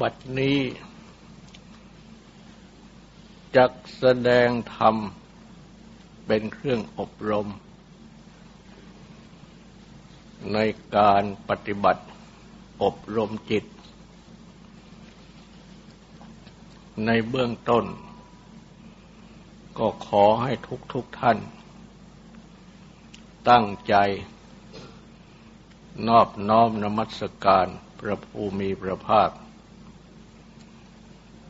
บัดนี้จักแสดงธรรมเป็นเครื่องอบรม ในการปฏิบัติอบรมจิต ในเบื้องต้น ก็ขอให้ทุกทุกท่าน ตั้งใจนอบน้อมนมัสการพระภูมิพระภาค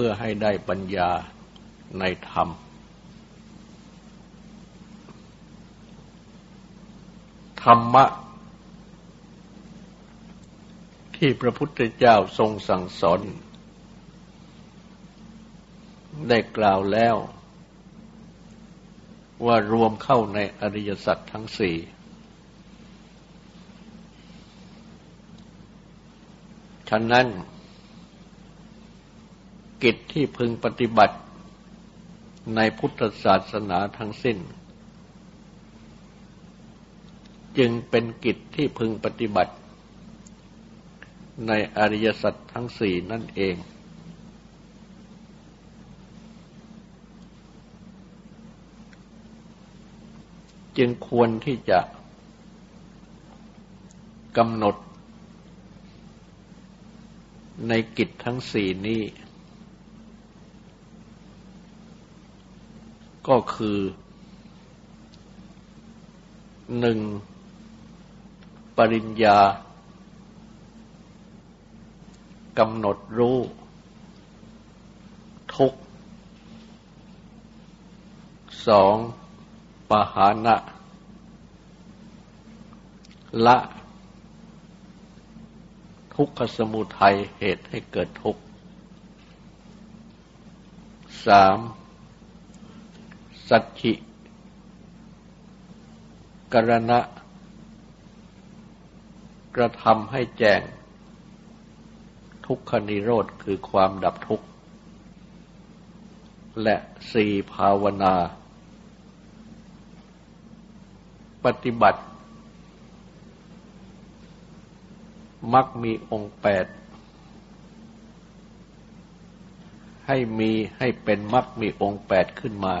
พื่อให้ได้ปัญญาในธรรม ธรรมะ ที่พระพุทธเจ้าทรงสั่งสอน ได้กล่าวแล้ว ว่ารวมเข้าในอริยสัจทั้งสี่ฉะนั้น กิจที่พึงปฏิบัติในพุทธศาสนาทั้งสิ้น จึงเป็นกิจที่พึงปฏิบัติ ในอริยสัจทั้งสี่นั่นเอง จึงควรที่จะกำหนดในกิจทั้งสี่นี้ ก็คือหนึ่งปริญญากำหนดรู้ ทุกสองปหานะ ละ ทุกขสมุทัยเหตุให้เกิดทุกสาม สัจฉิกรณะ กระทำให้แจ้ง ทุกขนิโรธคือความดับทุกข์ และสี่ภาวนา ปฏิบัติ มักมีองค์แปด ให้มีให้เป็นมักมีองค์แปดขึ้นมา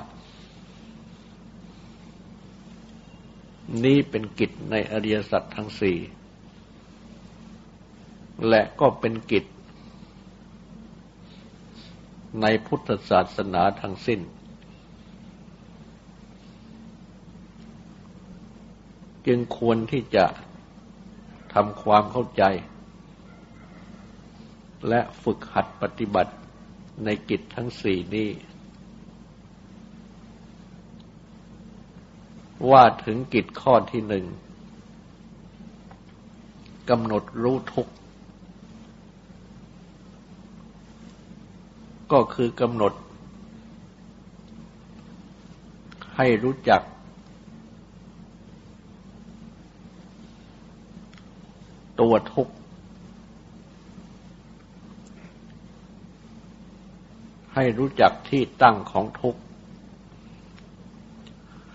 นี้เป็นกิจในอริยสัจทั้งสี่และก็เป็นกิจ ในพุทธศาสนาทั้งสิ้น จึงควรที่จะทำความเข้าใจ และฝึกหัดปฏิบัติในกิจทั้งสี่นี้ ว่าถึงกิจข้อที่หนึ่งกำหนดรู้ทุกก็คือกำหนด ให้รู้จัก ตัวทุกให้รู้จักที่ตั้งของทุก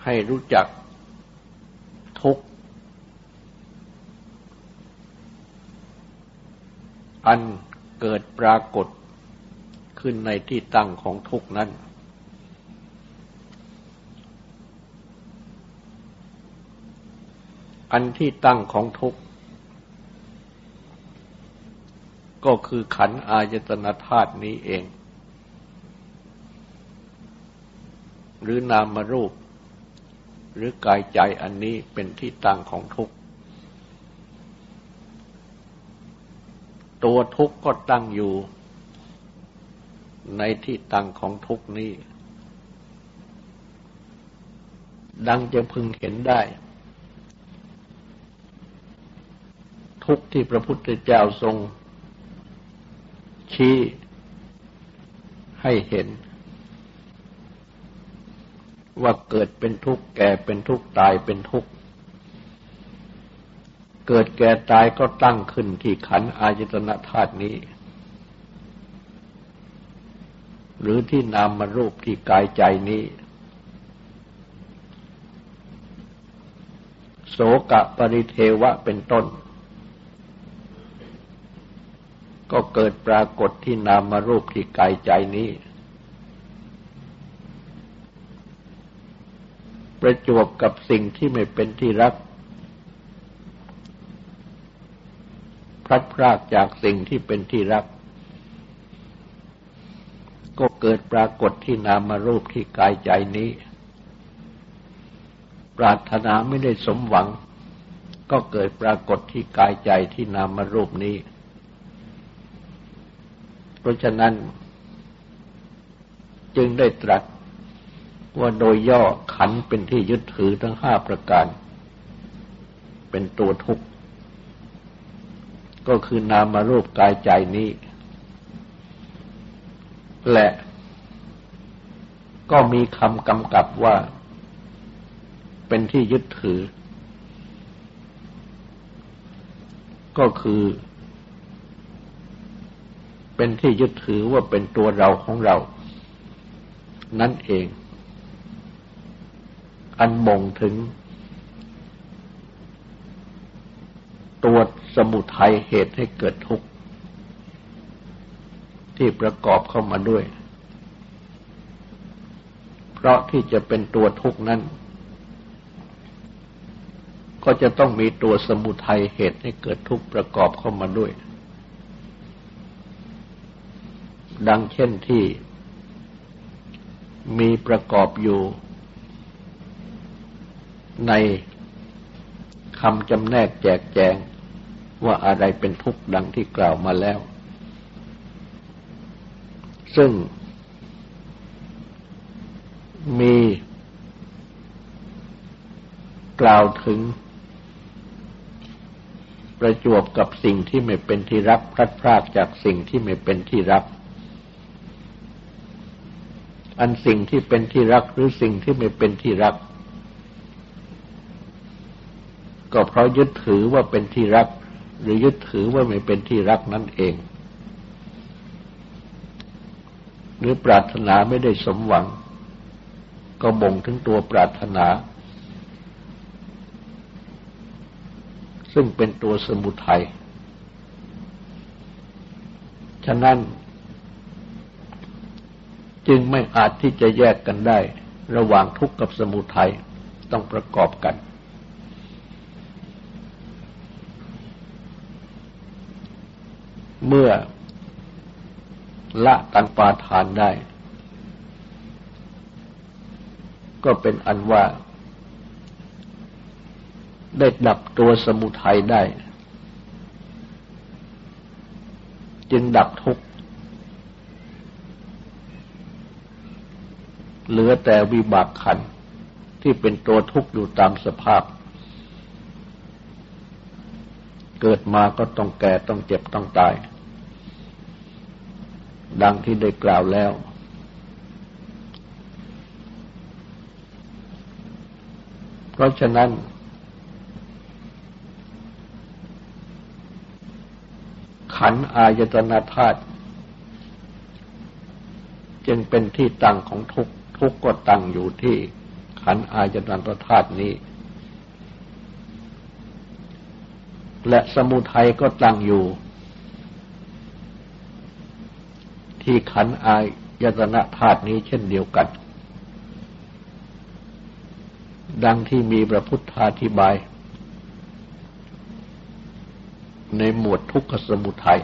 ให้รู้จักทุกอันเกิดปรากฏขึ้นในที่ตั้งของทุกนั้น อันที่ตั้งของทุกก็คือขันอายตนะธาตุนี้เอง หรือนามรูป หรือกายใจอันนี้เป็นที่ตั้งของทุกข์ ตัวทุกข์ก็ตั้งอยู่ในที่ตั้งของทุกข์นี้ ดังจะพึงเห็นได้ ทุกข์ที่พระพุทธเจ้าทรงชี้ให้เห็น ว่าเกิดเป็นทุกข์แก่เป็นทุกข์ตายเป็นทุกข์ เกิดแก่ตายก็ตั้งขึ้นที่ขันอายตนะธาตุนี้ หรือที่นามมารูปที่กายใจนี้ โสกะปริเทวะเป็นต้น ก็เกิดปรากฏที่นามารูปที่กายใจนี้ ประจวบกับสิ่งที่ไม่เป็นที่รักลัดพรากจากสิ่งที่เป็นที่รัก ก็เกิดปรากฏที่นามารูปที่กายใจนี้ ปรารถนาไม่ได้สมหวัง ก็เกิดปรากฏที่กายใจที่นามารูปนี้ เพราะฉะนั้น จึงได้ตรัส ว่าโดยย่อขันเป็นที่ยึดถือทั้งห้าประการ เป็นตัวทุกข์ ก็คือนามารูปกายใจนี้ และก็มีคำกำกับว่า เป็นที่ยึดถือ ก็คือ เป็นที่ยึดถือว่าเป็นตัวเราของเรา นั่นเอง อันบ่งถึง ตัวสมุทัยเหตุให้เกิดทุกข์ ที่ประกอบเข้ามาด้วย เพราะที่จะเป็นตัวทุกข์นั้น ก็จะต้องมีตัวสมุทัยเหตุให้เกิดทุกข์ประกอบเข้ามาด้วย ดังเช่นที่มีประกอบอยู่ ในคำจำแนกแจกแจงว่าอะไรเป็นทุกข์ดังที่กล่าวมาแล้ว ซึ่งมีกล่าวถึง ประจวบกับสิ่งที่ไม่เป็นที่รักพลัดพรากจากสิ่งที่ไม่เป็นที่รัก อันสิ่งที่เป็นที่รักหรือสิ่งที่ไม่เป็นที่รัก ก็เพราะยึดถือว่าเป็นที่รัก หรือยึดถือว่าไม่เป็นที่รักนั่นเอง หรือปรารถนาไม่ได้สมหวัง ก็บ่งถึงตัวปรารถนา ซึ่งเป็นตัวสมุทัยฉะนั้น จึงไม่อาจที่จะแยกกันได้ ระหว่างทุกข์กับสมุทัยต้องประกอบกัน เมื่อละตันปาทานได้ ก็เป็นอันว่า ได้ดับตัวสมุทัยได้ จึงดับทุกข์เหลือแต่วิบากขันที่เป็นตัวทุกข์อยู่ตามสภาพ เกิดมาก็ต้องแก่ต้องเจ็บต้องตาย ดังที่ได้กล่าวแล้ว เพราะฉะนั้น ขันอายตนาธาตุจึงเป็นที่ตั้งของทุกทุกก็ตั้งอยู่ที่ขันอายตนาธาตุนี้ และสมุทัยก็ตั้งอยู่ ที่ขันอายตนะธาตุนี้เช่นเดียวกัน ดังที่มีพระพุทธาธิบาย ในหมวดทุกขสมุทัย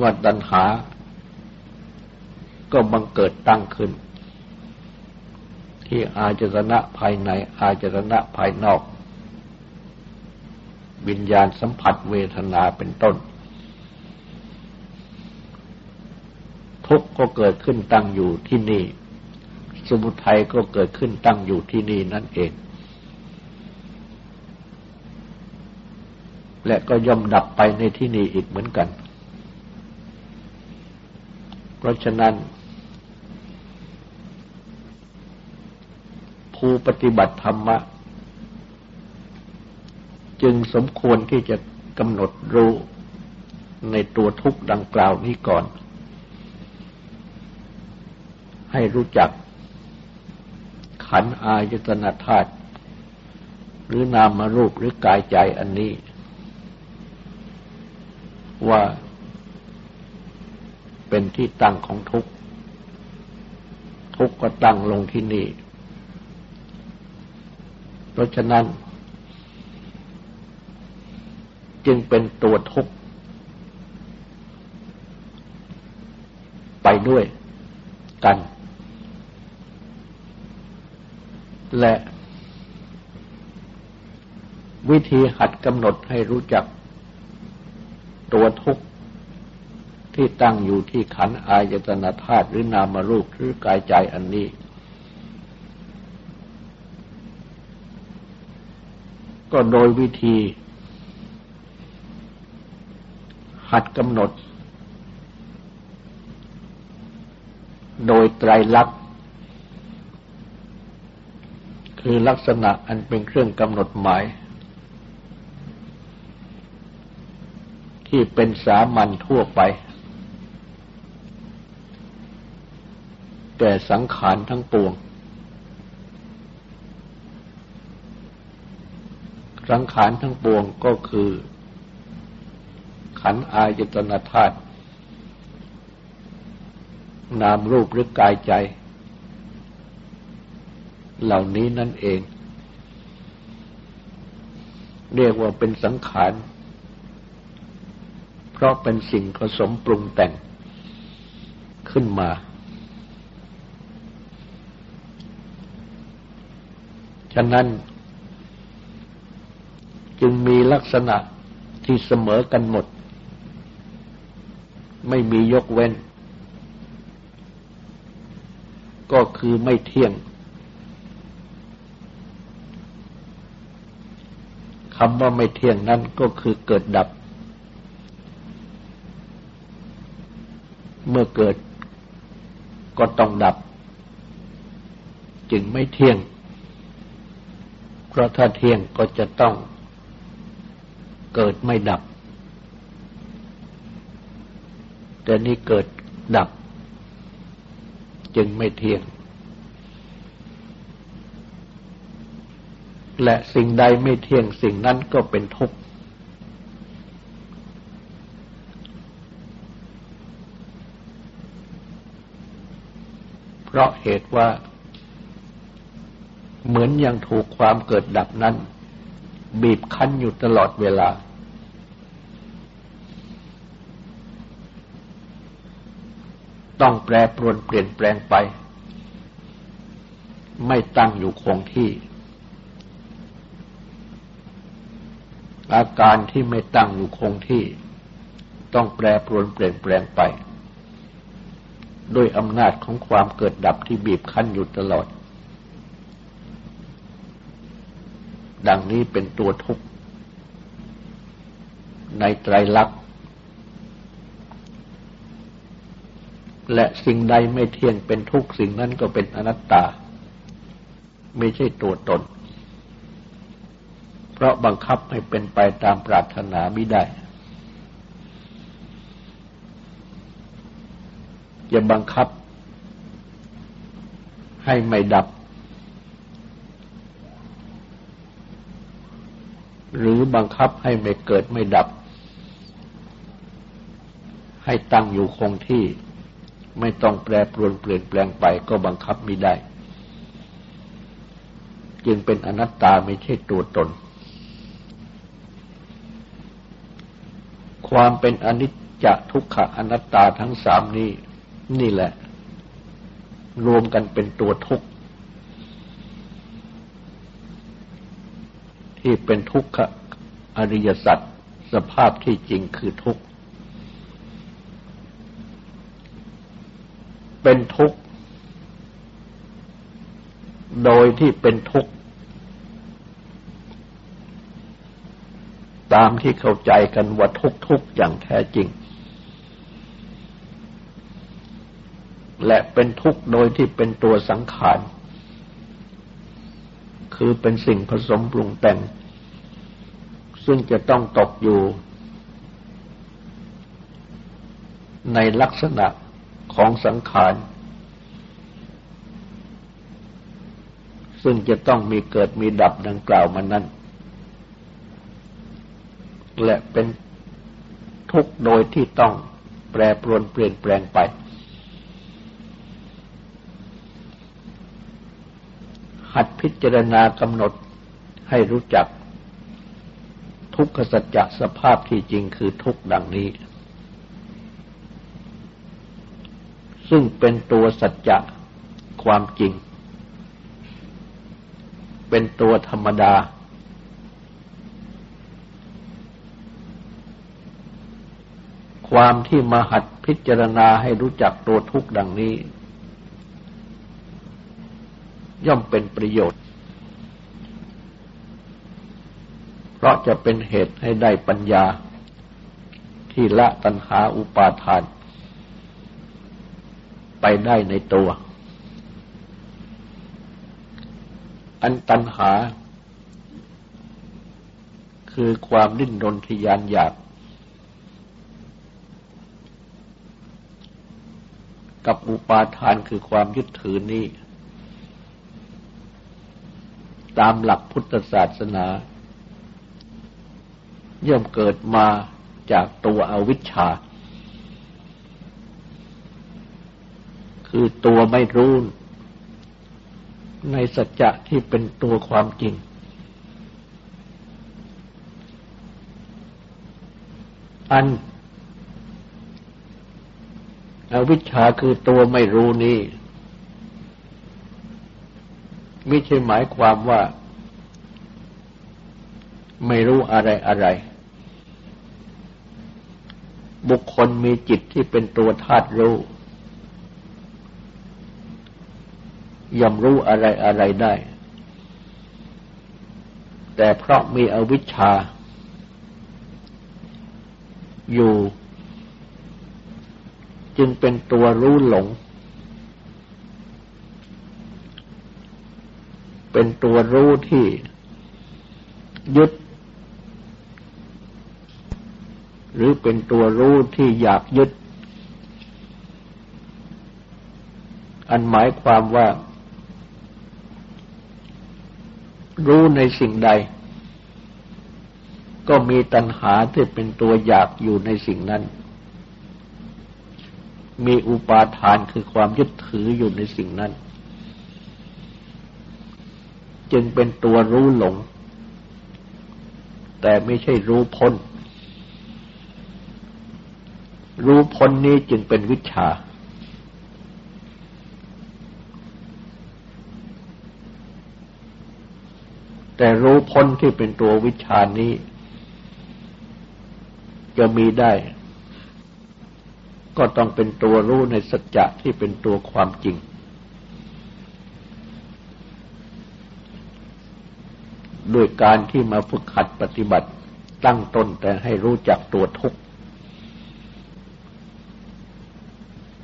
ว่าดันหา ก็บังเกิดตั้งขึ้น ที่อาจตนะภายในอาจตนะภายนอก วิญญาณสัมผัสเวทนาเป็นต้น ทุกข์ก็เกิดขึ้นตั้งอยู่ที่นี่ สมุทัยก็เกิดขึ้นตั้งอยู่ที่นี่นั่นเอง และก็ย่อมดับไปในที่นี่อีกเหมือนกัน เพราะฉะนั้น ผู้ปฏิบัติธรรมะ จึงสมควรที่จะกำหนดรู้ในตัวทุกข์ดังกล่าวนี้ก่อน ให้รู้จัก ขันอายตนาธาตุหรือนามารูปหรือกายใจอันนี้ ว่าเป็นที่ตั้งของทุกข์ ทุกข์ก็ตั้งลงที่นี่ เพราะฉะนั้น จึงเป็นตัวทุกข์ไปด้วยกัน และวิธีหัดกำหนดให้รู้จัก ตัวทุกข์ที่ตั้งอยู่ที่ขันอายตนาธาตุหรือนามรูปหรือกายใจอันนี้ ก็โดยวิธี หัดกำหนด โดยไตรลักษณ์คือลักษณะอันเป็นเครื่องกำหนดหมาย ที่เป็นสามัญทั่วไป แต่สังขารทั้งปวง สังขารทั้งปวงก็คือ ขันอายตนะธาตุนามรูปหรือกายใจ เหล่านี้นั่นเอง เรียกว่าเป็นสังขาร เพราะเป็นสิ่งผสมปรุงแต่งขึ้นมา ฉะนั้น จึงมีลักษณะที่เสมอกันหมด ไม่มียกเว้น ก็คือไม่เที่ยงคำว่าไม่เที่ยงนั้นก็คือเกิดดับ เมื่อเกิดก็ต้องดับ จึงไม่เที่ยง เพราะถ้าเที่ยงก็จะต้องเกิดไม่ดับ แต่นี่เกิดดับ จึงไม่เที่ยง และสิ่งใดไม่เที่ยงสิ่งนั้นก็เป็นทุกข์เพราะเหตุว่า เหมือนยังถูกความเกิดดับนั้น บีบคั้นอยู่ตลอดเวลา ต้องแปรปรวนเปลี่ยนแปลงไป ไม่ตั้งอยู่คงที่ อาการที่ไม่ตั้งอยู่คงที่ ต้องแปรปรวนเปลี่ยนแปลงไป ด้วยอำนาจของความเกิดดับที่บีบคั้นอยู่ตลอด ดังนี้เป็นตัวทุกข์ในไตรลักษณ์ และสิ่งใดไม่เที่ยงเป็นทุกสิ่งนั้นก็เป็นอนัตตา ไม่ใช่ตัวตน เพราะบังคับให้เป็นไปตามปรารถนาไม่ได้ จะบังคับ ให้ไม่ดับ หรือบังคับให้ไม่เกิดไม่ดับ ให้ตั้งอยู่คงที่ ไม่ต้องแปรปรวนเปลี่ยนแปลงไปก็บังคับไม่ได้ จึงเป็นอนัตตาไม่ใช่ตัวตน ความเป็นอนิจจทุกขะอนัตตาทั้งสามนี้ นี่แหละ รวมกันเป็นตัวทุกข์ที่เป็นทุกขอริยสัจสภาพที่จริงคือทุกข์ เป็นทุกข์ โดยที่เป็นทุกข์ ตามที่เข้าใจกันว่าทุกทุกอย่างแท้จริง และเป็นทุกข์โดยที่เป็นตัวสังขาร คือเป็นสิ่งผสมปรุงแต่ง ซึ่งจะต้องตกอยู่ในลักษณะ ของสังขาร ซึ่งจะต้องมีเกิดมีดับดังกล่าวมานั้น และเป็นทุกโดยที่ต้องแปรปรวนเปลี่ยนแปลงไป หัดพิจารณากำหนดให้รู้จักทุกขสัจจะสภาพที่จริงคือทุกดังนี้ ซึ่งเป็นตัวสัจจะความจริง เป็นตัวธรรมดา ความที่มหัดพิจารณาให้รู้จักตัวทุกข์ดังนี้ ย่อมเป็นประโยชน์ เพราะจะเป็นเหตุให้ได้ปัญญาที่ละตัณหาอุปาทาน ไปได้ในตัว อันตัณหา คือความดิ้นรนทยานอยาก กับอุปาทานคือความยึดถือนี้ ตามหลักพุทธศาสนาย่อมเกิดมาจากตัวอวิชชา คือตัวไม่รู้ ในสัจจะที่เป็นตัวความจริง อันอวิชชาคือตัวไม่รู้นี้ไม่ใช่หมายความว่า ไม่รู้อะไรอะไร บุคคลมีจิตที่เป็นตัวธาตุรู้ ย่อมรู้อะไรอะไรได้ แต่เพราะมีอวิชชา อยู่ จึงเป็นตัวรู้หลง เป็นตัวรู้ที่ยึด หรือเป็นตัวรู้ที่อยากยึดอันหมายความว่า รู้ในสิ่งใด ก็มีตัณหาที่เป็นตัวอยากอยู่ในสิ่งนั้น มีอุปาทานคือความยึดถืออยู่ในสิ่งนั้น จึงเป็นตัวรู้หลง แต่ไม่ใช่รู้พ้น รู้พ้นนี้จึงเป็นวิชา แต่รู้พ้นที่เป็นตัววิชานี้ จะมีได้ ก็ต้องเป็นตัวรู้ในสัจจะที่เป็นตัวความจริง ด้วยการที่มาฝึกหัดปฏิบัติตั้งต้นแต่ให้รู้จักตัวทุกข์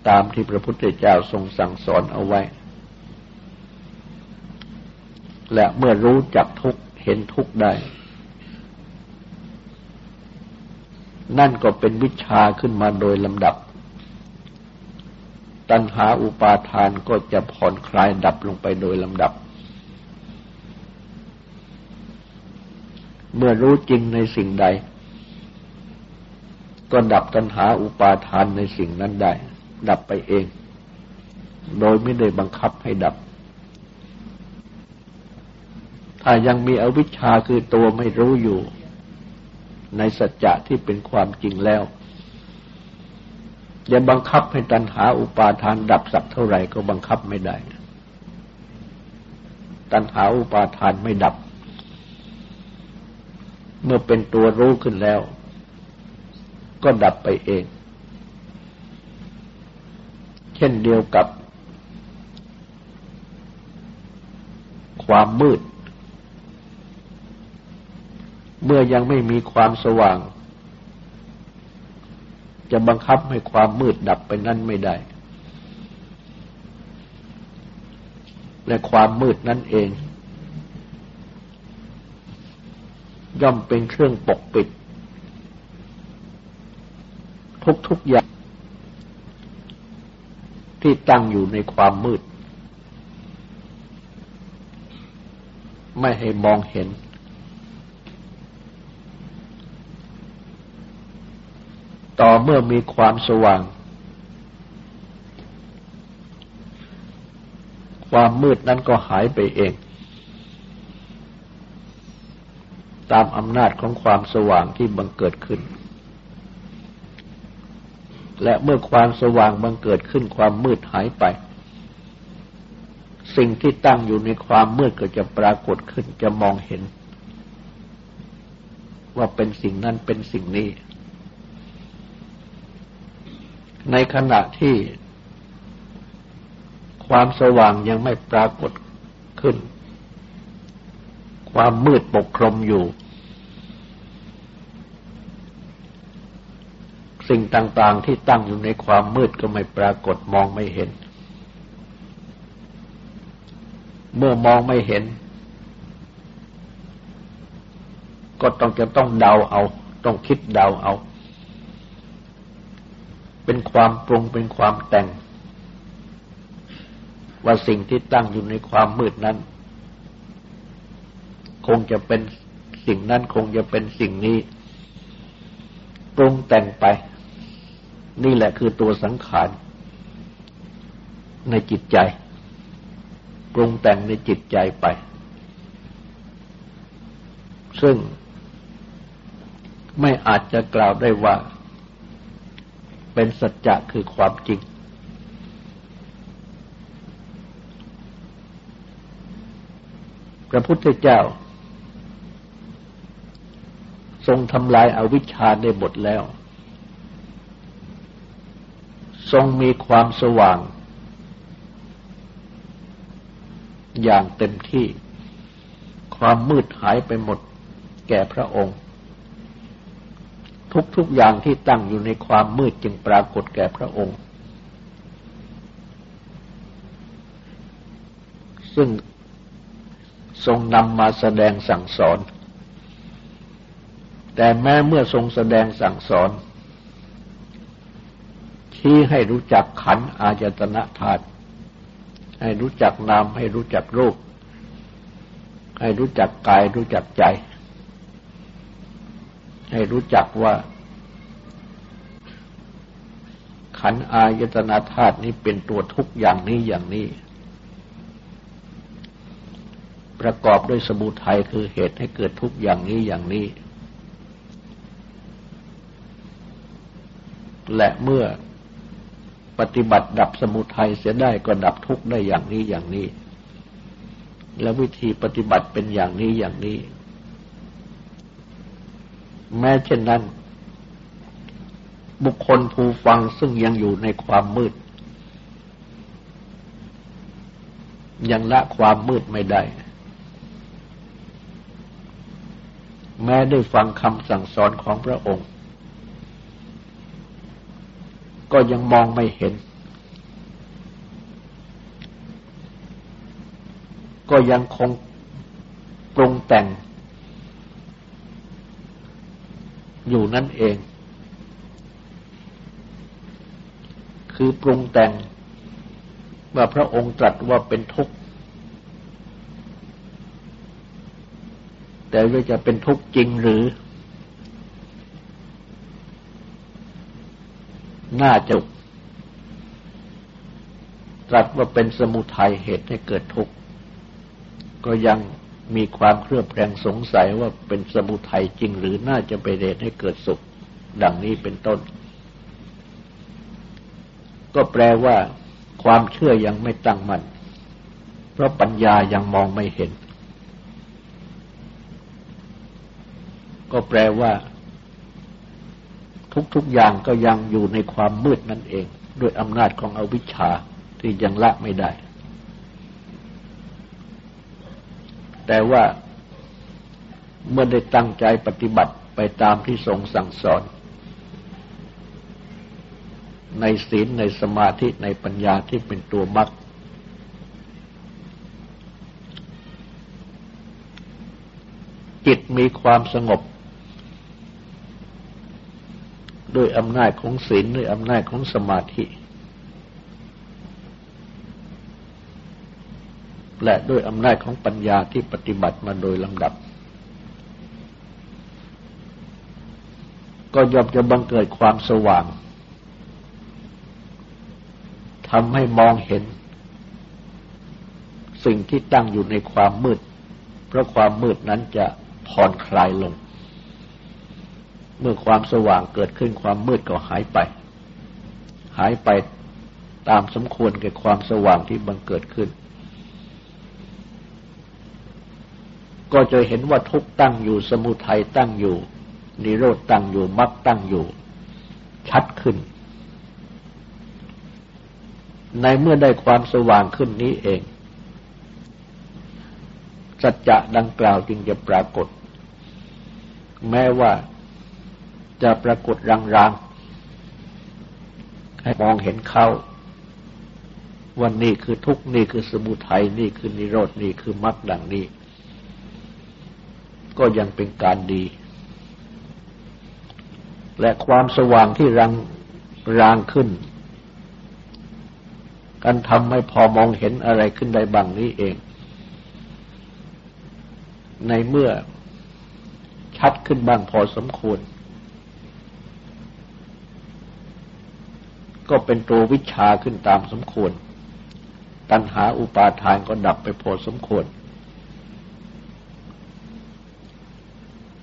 ตามที่พระพุทธเจ้าทรงสั่งสอนเอาไว้ และเมื่อรู้จักทุกเห็นทุกได้ นั่นก็เป็นวิชาขึ้นมาโดยลำดับ ตัณหาอุปาทานก็จะผ่อนคลายดับลงไปโดยลำดับ เมื่อรู้จริงในสิ่งใด ก็ดับตัณหาอุปาทานในสิ่งนั้นได้ ดับไปเอง โดยไม่ได้บังคับให้ดับ ถ้ายังมีอวิชชาคือตัวไม่รู้อยู่ ในสัจจะที่เป็นความจริงแล้วจะบังคับให้ตัณหาอุปาทานดับสักเท่าไหร่ก็บังคับไม่ได้ ตัณหาอุปาทานไม่ดับ เมื่อเป็นตัวรู้ขึ้นแล้ว ก็ดับไปเอง เช่นเดียวกับ ความมืด เมื่อยังไม่มีความสว่าง จะบังคับให้ความมืดดับไปนั่นไม่ได้ และความมืดนั่นเอง ย่อมเป็นเครื่องปกปิด ทุกๆอย่าง ที่ตั้งอยู่ในความมืด ไม่ให้มองเห็น ต่อ เมื่อมีความสว่าง ความมืดนั้นก็หายไปเอง ตามอำนาจของความสว่างที่บังเกิดขึ้น และเมื่อความสว่างบังเกิดขึ้นความมืดหายไป สิ่งที่ตั้งอยู่ในความมืดก็จะปรากฏขึ้นจะมองเห็น ว่าเป็นสิ่งนั้นเป็นสิ่งนี้ ในขณะที่ความสว่างยังไม่ปรากฏขึ้น ความมืดปกคลุมอยู่ สิ่งต่าง ๆ ที่ตั้งอยู่ในความมืดก็ไม่ปรากฏมองไม่เห็น เมื่อมองไม่เห็น ก็ต้องจะต้องเดาเอา ต้องคิดเดาเอา เป็นความปรุงเป็นความแต่ง ว่าสิ่งที่ตั้งอยู่ในความมืดนั้น คงจะเป็นสิ่งนั้นคงจะเป็นสิ่งนี้ ปรุงแต่งไป นี่แหละคือตัวสังขาร ในจิตใจ ปรุงแต่งในจิตใจไป ซึ่งไม่อาจจะกล่าวได้ว่า เป็นสัจจะคือความจริง พระพุทธเจ้า ทรงทำลายอาวิชชาได้หมดแล้ว ทรงมีความสว่าง อย่างเต็มที่ ความมืดหายไปหมดแก่พระองค์ ทุกๆอย่างที่ตั้งอยู่ในความมืดจึงปรากฏแก่พระองค์ ซึ่งทรงนำมาแสดงสั่งสอน แต่แม้เมื่อทรงแสดงสั่งสอน ชี้ให้รู้จักขันอาจตนะธาตุให้รู้จักนามให้รู้จักรูป ให้รู้จักกายรู้จักใจ ให้รู้จักว่า ขันอายตนาธาตุนี้เป็นตัวทุกอย่างนี้อย่างนี้ ประกอบด้วยสมุทัยคือเหตุให้เกิดทุกอย่างนี้อย่างนี้ และเมื่อปฏิบัติดับสมุทัยเสียได้ก็ดับทุกข์ได้อย่างนี้อย่างนี้ และวิธีปฏิบัติเป็นอย่างนี้อย่างนี้ แม้เช่นนั้น บุคคลผู้ฟังซึ่งยังอยู่ในความมืด ยังละความมืดไม่ได้ แม้ได้ฟังคำสั่งสอนของพระองค์ ก็ยังมองไม่เห็น ก็ยังคงปรุงแต่ง อยู่นั่นเอง คือปรุงแต่งว่าพระองค์ตรัสว่าเป็นทุกข์ แต่ว่าจะเป็นทุกข์จริงหรือ น่าจะตรัสว่าเป็นสมุทัยเหตุให้เกิดทุกข์ ก็ยัง มีความเครือบแคลงสงสัยว่าเป็นสมุทัยจริงหรือน่าจะไปเหตุให้เกิดสุข ดังนี้เป็นต้น ก็แปลว่า ความเชื่อยังไม่ตั้งมัน่นเพราะปัญญายังมองไม่เห็น ก็แปลว่า ทุกๆอย่างก็ยังอยู่ในความมืดนั่นเอง ด้วยอำนาจของอวิชชาที่ยังละไม่ได้ แต่ว่าเมื่อได้ตั้งใจปฏิบัติไปตามที่ทรงสั่งสอน ในศีลในสมาธิในปัญญาที่เป็นตัวมรรคจิตมีความสงบ ด้วยอำนาจของศีลด้วยอำนาจของสมาธิ และด้วยอำนาจของปัญญาที่ปฏิบัติมาโดยลำดับ ก็ย่อมจะบังเกิดความสว่างทำให้มองเห็น สิ่งที่ตั้งอยู่ในความมืด เพราะความมืดนั้นจะผ่อนคลายลง เมื่อความสว่างเกิดขึ้นความมืดก็หายไป หายไปตามสมควรแก่ความสว่างที่บังเกิดขึ้น ก็จะเห็นว่าทุกตั้งอยู่สมุทัยตั้งอยู่ นิโรธตั้งอยู่มรรคตั้งอยู่ ชัดขึ้น ในเมื่อได้ความสว่างขึ้นนี้เอง สัจจะดังกล่าวจึงจะปรากฏ แม้ว่าจะปรากฏรางๆให้มองเห็นเขาว่านี่คือทุกนี่คือสมุทัยนี่คือนิโรดนี่คือมรรคดังนี้ ก็ยังเป็นการดี และความสว่างที่รังรางขึ้น การทำให้พอมองเห็นอะไรขึ้นได้บางนี้เอง ในเมื่อชัดขึ้นบ้างพอสมควร ก็เป็นตัววิชาขึ้นตามสมควร ตัณหาอุปาทานก็ดับไปพอสมควร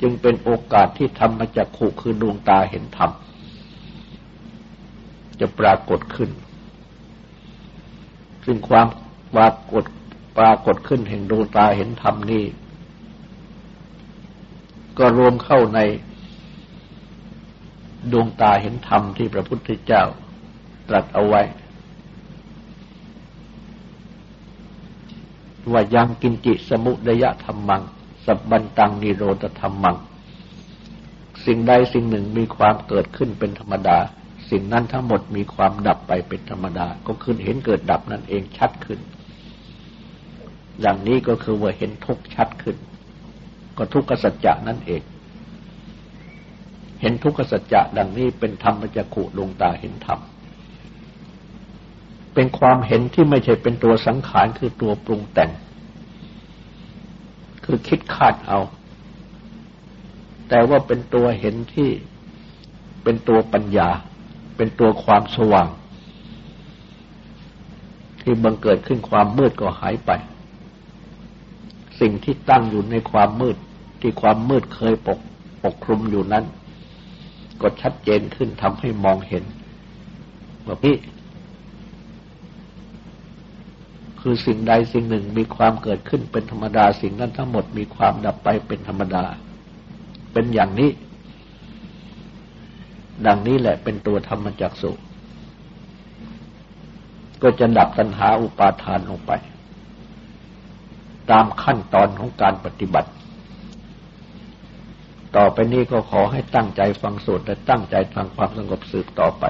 จึงเป็นโอกาสที่ธรรมจักขุคือดวงตาเห็นธรรม จะปรากฏขึ้น ซึ่งความปรากฏปรากฏขึ้นแห่งดวงตาเห็นธรรมนี้ ก็รวมเข้าในดวงตาเห็นธรรมที่พระพุทธเจ้าตรัสเอาไว้ ว่ายังกินจิสมุดยะธรรมัง สับบันตังนิโรธธรรมัง สิ่งใดสิ่งหนึ่งมีความเกิดขึ้นเป็นธรรมดา สิ่งนั้นทั้งหมดมีความดับไปเป็นธรรมดา ก็คือเห็นเกิดดับนั่นเองชัดขึ้น อย่างนี้ก็คือว่าเห็นทุกชัดขึ้น ก็ทุกขสัจจะนั่นเอง เห็นทุกขสัจจะดังนี้เป็นธรรมจักขุดวงตาเห็นธรรมเป็นความเห็นที่ไม่ใช่เป็นตัวสังขารคือตัวปรุงแต่ง คือคิดคาดเอา แต่ว่าเป็นตัวเห็นที่เป็นตัวปัญญา เป็นตัวความสว่าง ที่บังเกิดขึ้นความมืดก็หายไป สิ่งที่ตั้งอยู่ในความมืดที่ความมืดเคยปกปกคลุมอยู่นั้น ก็ชัดเจนขึ้นทำให้มองเห็นว่าพี่ คือสิ่งใดสิ่งหนึ่งมีความเกิดขึ้นเป็นธรรมดา สิ่งนั้นทั้งหมดมีความดับไปเป็นธรรมดา เป็นอย่างนี้ ดังนี้แหละเป็นตัวธรรมจักสุก็จะดับตัณหาอุปาทานลงไป ตามขั้นตอนของการปฏิบัติ ต่อไปนี้ก็ขอให้ตั้งใจฟังสูตรและตั้งใจทางความสงบสืบต่อไป